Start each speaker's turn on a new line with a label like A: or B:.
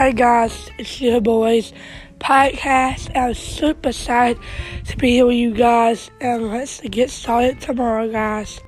A: Hey guys, it's your boys podcast. I'm super excited to be here with you guys, and let's get started tomorrow, guys.